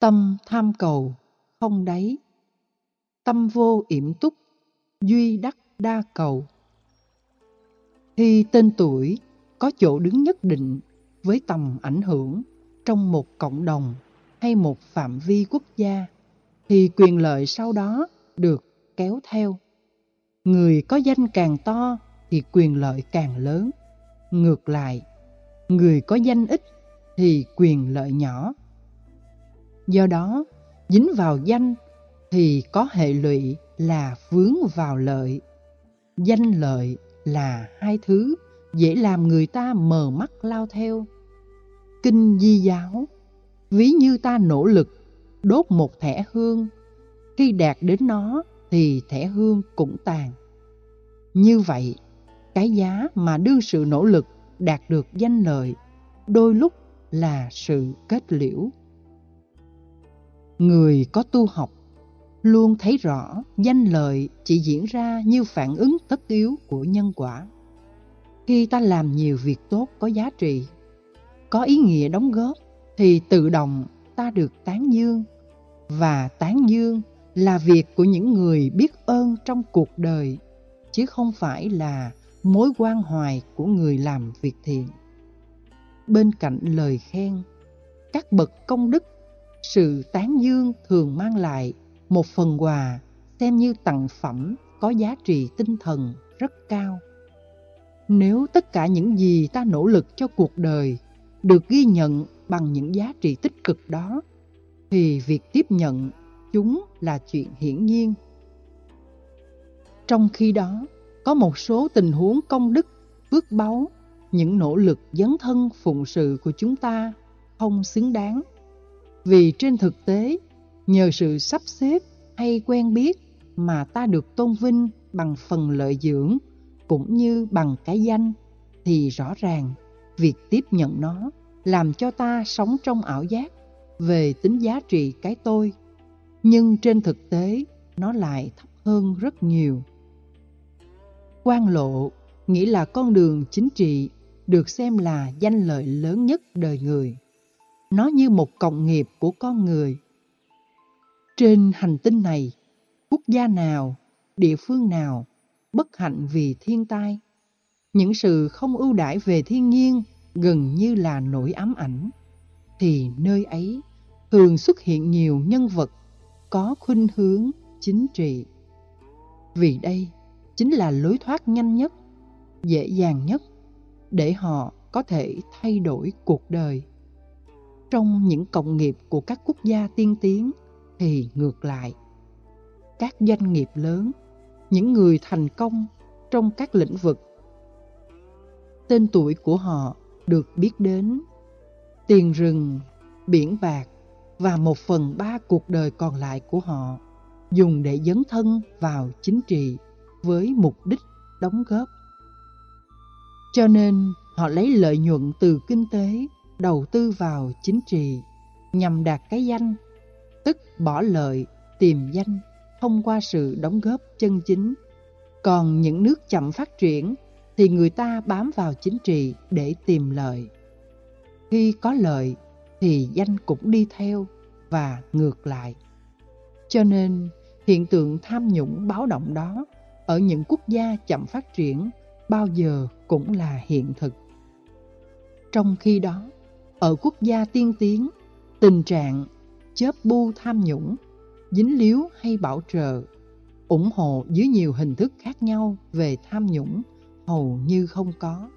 Tâm tham cầu, không đáy. Tâm vô yểm túc, duy đắc đa cầu. Khi tên tuổi có chỗ đứng nhất định với tầm ảnh hưởng trong một cộng đồng hay một phạm vi quốc gia, thì quyền lợi sau đó được kéo theo. Người có danh càng to thì quyền lợi càng lớn. Ngược lại, người có danh ít thì quyền lợi nhỏ. Do đó, dính vào danh thì có hệ lụy là vướng vào lợi. Danh lợi là hai thứ dễ làm người ta mờ mắt lao theo. Kinh di giáo, ví như ta nỗ lực đốt một thẻ hương, khi đạt đến nó thì thẻ hương cũng tàn. Như vậy, cái giá mà đương sự nỗ lực đạt được danh lợi đôi lúc là sự kết liễu. Người có tu học luôn thấy rõ danh lợi chỉ diễn ra như phản ứng tất yếu của nhân quả. Khi ta làm nhiều việc tốt có giá trị, có ý nghĩa đóng góp, thì tự động ta được tán dương. Và tán dương là việc của những người biết ơn trong cuộc đời, chứ không phải là mối quan hoài của người làm việc thiện. Bên cạnh lời khen, các bậc công đức, sự tán dương thường mang lại một phần quà xem như tặng phẩm có giá trị tinh thần rất cao. Nếu tất cả những gì ta nỗ lực cho cuộc đời được ghi nhận bằng những giá trị tích cực đó, thì việc tiếp nhận chúng là chuyện hiển nhiên. Trong khi đó, có một số tình huống công đức, phước báu, những nỗ lực dấn thân phụng sự của chúng ta không xứng đáng. Vì trên thực tế, nhờ sự sắp xếp hay quen biết mà ta được tôn vinh bằng phần lợi dưỡng cũng như bằng cái danh thì rõ ràng việc tiếp nhận nó làm cho ta sống trong ảo giác về tính giá trị cái tôi. Nhưng trên thực tế nó lại thấp hơn rất nhiều. Quan lộ nghĩa là con đường chính trị được xem là danh lợi lớn nhất đời người nó như một cộng nghiệp của con người trên hành tinh này, quốc gia nào, địa phương nào bất hạnh vì thiên tai, những sự không ưu đãi về thiên nhiên gần như là nỗi ám ảnh, thì nơi ấy thường xuất hiện nhiều nhân vật có khuynh hướng chính trị. Vì đây chính là lối thoát nhanh nhất, dễ dàng nhất để họ có thể thay đổi cuộc đời. Trong những cộng nghiệp của các quốc gia tiên tiến thì ngược lại. Các doanh nghiệp lớn, những người thành công trong các lĩnh vực. Tên tuổi của họ được biết đến. Tiền rừng, biển bạc và một phần ba cuộc đời còn lại của họ dùng để dấn thân vào chính trị với mục đích đóng góp. Cho nên họ lấy lợi nhuận từ kinh tế đầu tư vào chính trị nhằm đạt cái danh tức bỏ lợi, tìm danh thông qua sự đóng góp chân chính. Còn những nước chậm phát triển thì người ta bám vào chính trị để tìm lợi. Khi có lợi thì danh cũng đi theo và ngược lại. Cho nên hiện tượng tham nhũng báo động đó ở những quốc gia chậm phát triển bao giờ cũng là hiện thực. Trong khi đó, ở quốc gia tiên tiến, tình trạng chớp bu tham nhũng, dính líu hay bảo trợ, ủng hộ dưới nhiều hình thức khác nhau về tham nhũng hầu như không có.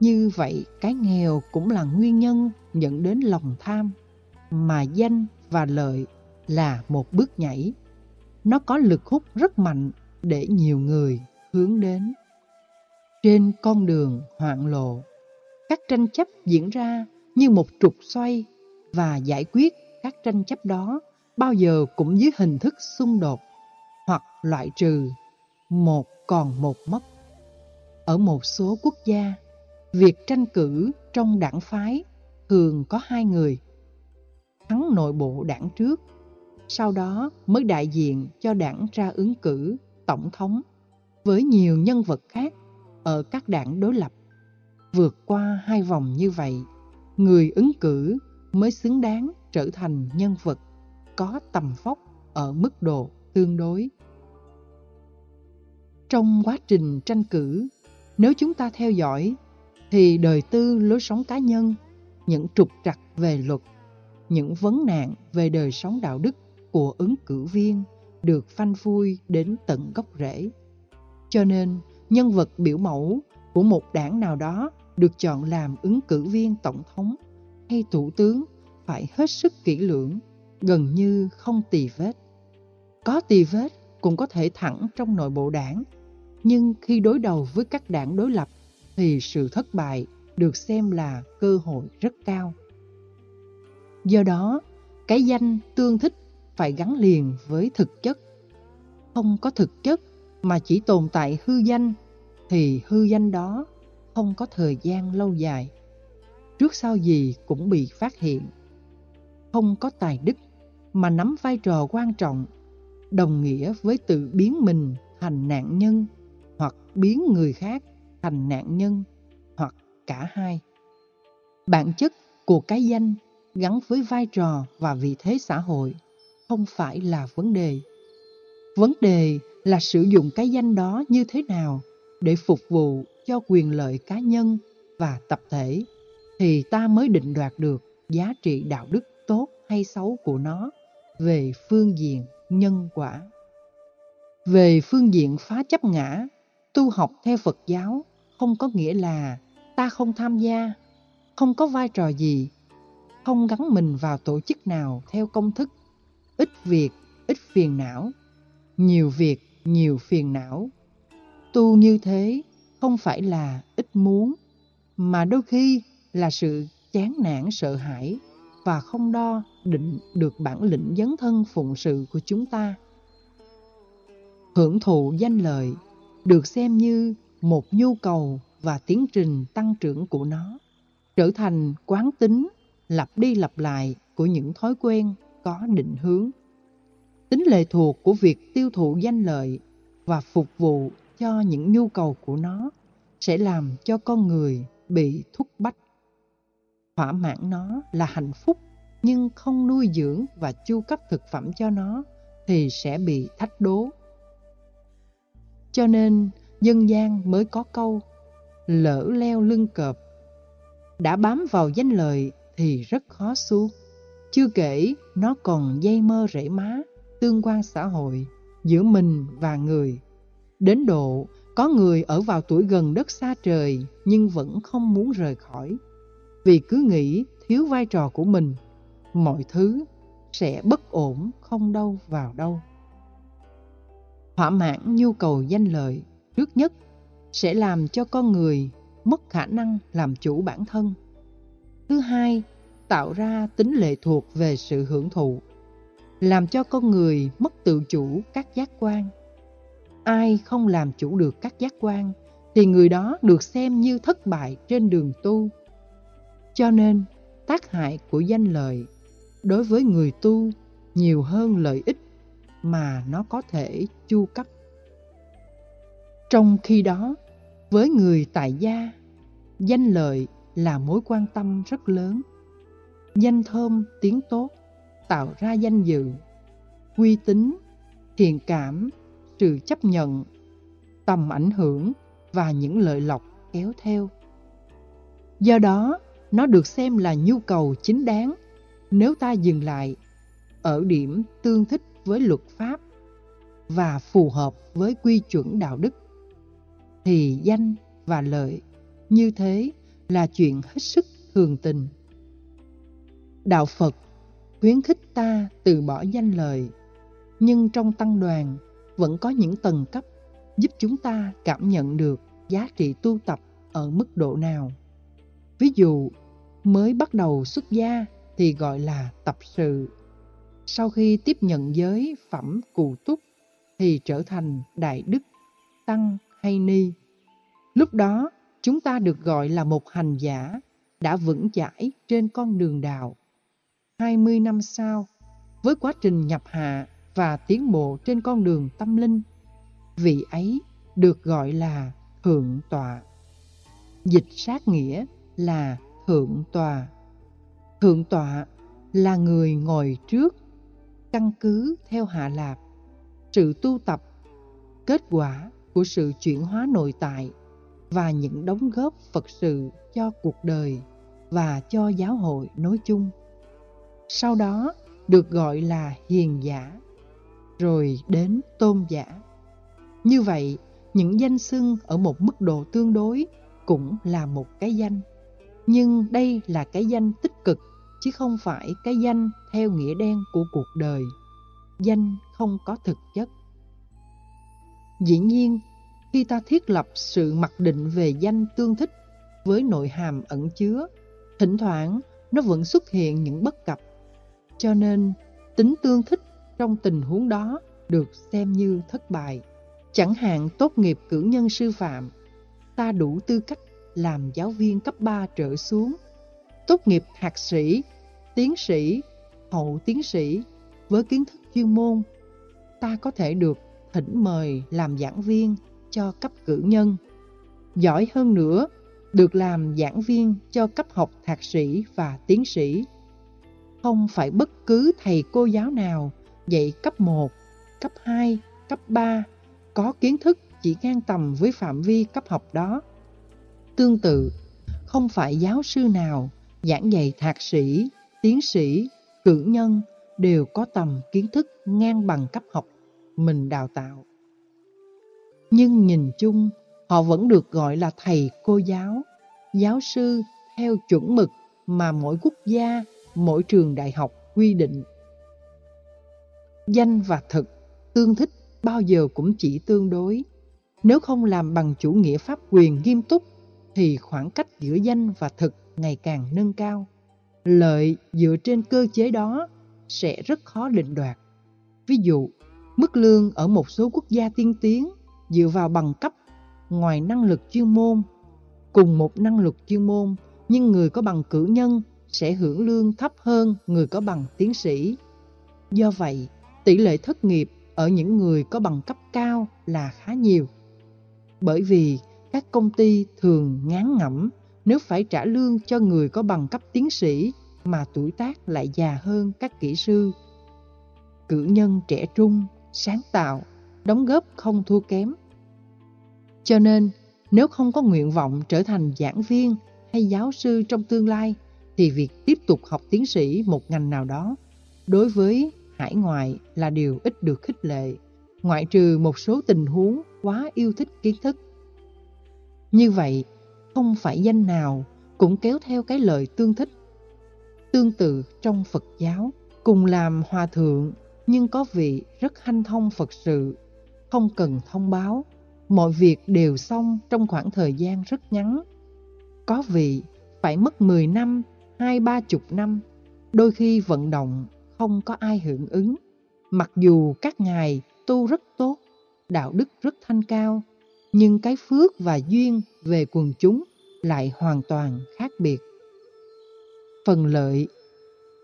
Như vậy, cái nghèo cũng là nguyên nhân dẫn đến lòng tham, mà danh và lợi là một bước nhảy. Nó có lực hút rất mạnh để nhiều người hướng đến. Trên con đường hoạn lộ, các tranh chấp diễn ra như một trục xoay và giải quyết các tranh chấp đó bao giờ cũng dưới hình thức xung đột hoặc loại trừ, một còn một mất. Ở một số quốc gia, việc tranh cử trong đảng phái thường có hai người. Thắng nội bộ đảng trước, sau đó mới đại diện cho đảng ra ứng cử tổng thống với nhiều nhân vật khác ở các đảng đối lập. Vượt qua hai vòng như vậy, người ứng cử mới xứng đáng trở thành nhân vật có tầm vóc ở mức độ tương đối. Trong quá trình tranh cử, nếu chúng ta theo dõi, thì đời tư lối sống cá nhân, những trục trặc về luật, những vấn nạn về đời sống đạo đức của ứng cử viên được phanh phui đến tận gốc rễ. Cho nên, nhân vật biểu mẫu của một đảng nào đó được chọn làm ứng cử viên tổng thống hay thủ tướng phải hết sức kỹ lưỡng, gần như không tì vết. Có tì vết cũng có thể thẳng trong nội bộ đảng, nhưng khi đối đầu với các đảng đối lập thì sự thất bại được xem là cơ hội rất cao. Do đó, cái danh tương thích phải gắn liền với thực chất. Không có thực chất mà chỉ tồn tại hư danh thì hư danh đó không có thời gian lâu dài. Trước sau gì cũng bị phát hiện. Không có tài đức, mà nắm vai trò quan trọng, đồng nghĩa với tự biến mình thành nạn nhân, hoặc biến người khác thành nạn nhân, hoặc cả hai. Bản chất của cái danh gắn với vai trò và vị thế xã hội không phải là vấn đề. Vấn đề là sử dụng cái danh đó như thế nào để phục vụ cho quyền lợi cá nhân và tập thể thì ta mới định đoạt được giá trị đạo đức tốt hay xấu của nó về phương diện nhân quả. Về phương diện phá chấp ngã, tu học theo Phật giáo không có nghĩa là ta không tham gia, không có vai trò gì, không gắn mình vào tổ chức nào theo công thức, ít việc, ít phiền não, nhiều việc, nhiều phiền não. Tu như thế không phải là ít muốn, mà đôi khi là sự chán nản sợ hãi và không đo định được bản lĩnh dấn thân phụng sự của chúng ta. Hưởng thụ danh lợi được xem như một nhu cầu và tiến trình tăng trưởng của nó, trở thành quán tính lặp đi lặp lại của những thói quen có định hướng. Tính lệ thuộc của việc tiêu thụ danh lợi và phục vụ cho những nhu cầu của nó sẽ làm cho con người bị thúc bách. Thỏa mãn nó là hạnh phúc nhưng không nuôi dưỡng và chu cấp thực phẩm cho nó thì sẽ bị thách đố. Cho nên dân gian mới có câu lỡ leo lưng cọp. Đã bám vào danh lời thì rất khó xuống. Chưa kể nó còn dây mơ rễ má, tương quan xã hội giữa mình và người. Đến độ có người ở vào tuổi gần đất xa trời nhưng vẫn không muốn rời khỏi. Vì cứ nghĩ thiếu vai trò của mình, mọi thứ sẽ bất ổn không đâu vào đâu. Thỏa mãn nhu cầu danh lợi trước nhất sẽ làm cho con người mất khả năng làm chủ bản thân. Thứ hai, tạo ra tính lệ thuộc về sự hưởng thụ, làm cho con người mất tự chủ các giác quan ai không làm chủ được các giác quan thì người đó được xem như thất bại trên đường tu. Cho nên, tác hại của danh lợi đối với người tu nhiều hơn lợi ích mà nó có thể chu cấp. Trong khi đó, với người tại gia, danh lợi là mối quan tâm rất lớn. Danh thơm, tiếng tốt, tạo ra danh dự, uy tín, thiện cảm trừ chấp nhận, tầm ảnh hưởng và những lợi lộc kéo theo. Do đó, nó được xem là nhu cầu chính đáng nếu ta dừng lại ở điểm tương thích với luật pháp và phù hợp với quy chuẩn đạo đức thì danh và lợi như thế là chuyện hết sức thường tình. Đạo Phật khuyến khích ta từ bỏ danh lợi, nhưng trong tăng đoàn vẫn có những tầng cấp giúp chúng ta cảm nhận được giá trị tu tập ở mức độ nào. Ví dụ, mới bắt đầu xuất gia thì gọi là tập sự. Sau khi tiếp nhận giới phẩm cụ túc thì trở thành đại đức, tăng hay ni. Lúc đó, chúng ta được gọi là một hành giả đã vững chãi trên con đường đạo. 20 năm sau, với quá trình nhập hạ và tiến bộ trên con đường tâm linh. Vị ấy được gọi là Thượng Tọa. Dịch sát nghĩa là Thượng Tọa. Thượng Tọa là người ngồi trước, căn cứ theo hạ lạp, sự tu tập, kết quả của sự chuyển hóa nội tại và những đóng góp Phật sự cho cuộc đời và cho giáo hội nói chung. Sau đó được gọi là hiền giả, rồi đến tôn giả. Như vậy, những danh xưng ở một mức độ tương đối cũng là một cái danh. Nhưng đây là cái danh tích cực, chứ không phải cái danh theo nghĩa đen của cuộc đời. Danh không có thực chất. Dĩ nhiên, khi ta thiết lập sự mặc định về danh tương thích với nội hàm ẩn chứa, thỉnh thoảng nó vẫn xuất hiện những bất cập. Cho nên, tính tương thích trong tình huống đó được xem như thất bại. Chẳng hạn tốt nghiệp cử nhân sư phạm, ta đủ tư cách làm giáo viên cấp 3 trở xuống. Tốt nghiệp thạc sĩ, tiến sĩ, hậu tiến sĩ với kiến thức chuyên môn, ta có thể được thỉnh mời làm giảng viên cho cấp cử nhân. Giỏi hơn nữa, được làm giảng viên cho cấp học thạc sĩ và tiến sĩ. Không phải bất cứ thầy cô giáo nào dạy cấp 1, cấp 2, cấp 3 có kiến thức chỉ ngang tầm với phạm vi cấp học đó. Tương tự, không phải giáo sư nào giảng dạy thạc sĩ, tiến sĩ, cử nhân đều có tầm kiến thức ngang bằng cấp học mình đào tạo. Nhưng nhìn chung, họ vẫn được gọi là thầy cô giáo, giáo sư theo chuẩn mực mà mỗi quốc gia, mỗi trường đại học quy định. Danh và thực, tương thích bao giờ cũng chỉ tương đối. Nếu không làm bằng chủ nghĩa pháp quyền nghiêm túc, thì khoảng cách giữa danh và thực ngày càng nâng cao. Lợi dựa trên cơ chế đó sẽ rất khó định đoạt. Ví dụ, mức lương ở một số quốc gia tiên tiến dựa vào bằng cấp ngoài năng lực chuyên môn. Cùng một năng lực chuyên môn, nhưng người có bằng cử nhân sẽ hưởng lương thấp hơn người có bằng tiến sĩ. Do vậy, tỷ lệ thất nghiệp ở những người có bằng cấp cao là khá nhiều. Bởi vì các công ty thường ngán ngẩm nếu phải trả lương cho người có bằng cấp tiến sĩ mà tuổi tác lại già hơn các kỹ sư. Cử nhân trẻ trung, sáng tạo, đóng góp không thua kém. Cho nên, nếu không có nguyện vọng trở thành giảng viên hay giáo sư trong tương lai, thì việc tiếp tục học tiến sĩ một ngành nào đó đối với hải ngoại là điều ít được khích lệ, ngoại trừ một số tình huống quá yêu thích kiến thức. Như vậy, không phải danh nào cũng kéo theo cái lời tương thích. Tương tự trong Phật giáo, cùng làm hòa thượng nhưng có vị rất hanh thông Phật sự, không cần thông báo, mọi việc đều xong trong khoảng thời gian rất ngắn. Có vị phải mất 10 năm, hai ba chục năm, đôi khi vận động không có ai hưởng ứng. Mặc dù các ngài tu rất tốt, đạo đức rất thanh cao, nhưng cái phước và duyên về quần chúng lại hoàn toàn khác biệt. Phần lợi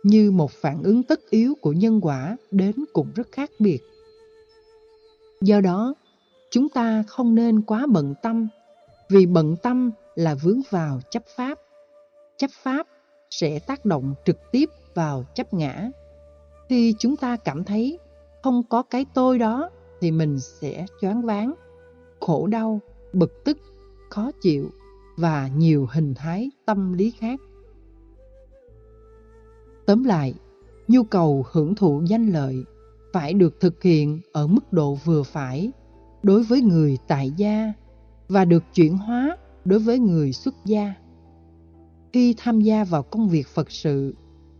như một phản ứng tất yếu của nhân quả đến cũng rất khác biệt. Do đó, chúng ta không nên quá bận tâm, vì bận tâm là vướng vào chấp pháp. Chấp pháp sẽ tác động trực tiếp vào chấp ngã. Khi chúng ta cảm thấy không có cái tôi đó thì mình sẽ choáng váng, khổ đau, bực tức, khó chịu và nhiều hình thái tâm lý khác. Tóm lại, nhu cầu hưởng thụ danh lợi phải được thực hiện ở mức độ vừa phải đối với người tại gia và được chuyển hóa đối với người xuất gia. Khi tham gia vào công việc Phật sự,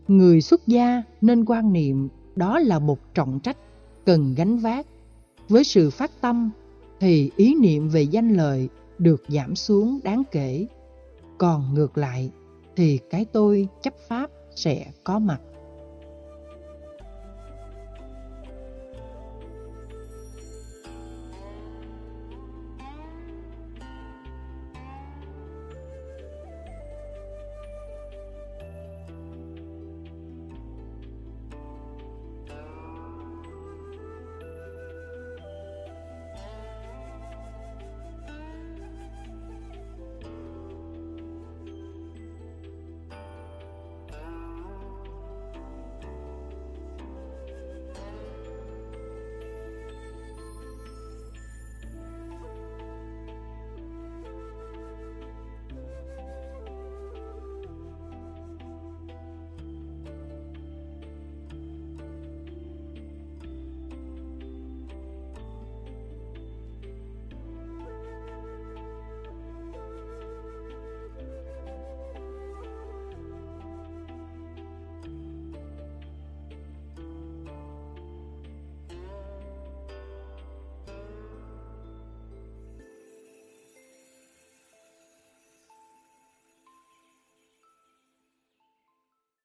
người xuất gia nên quan niệm đó là một trọng trách cần gánh vác. Với sự phát tâm thì ý niệm về danh lợi được giảm xuống đáng kể. Còn ngược lại thì cái tôi chấp pháp sẽ có mặt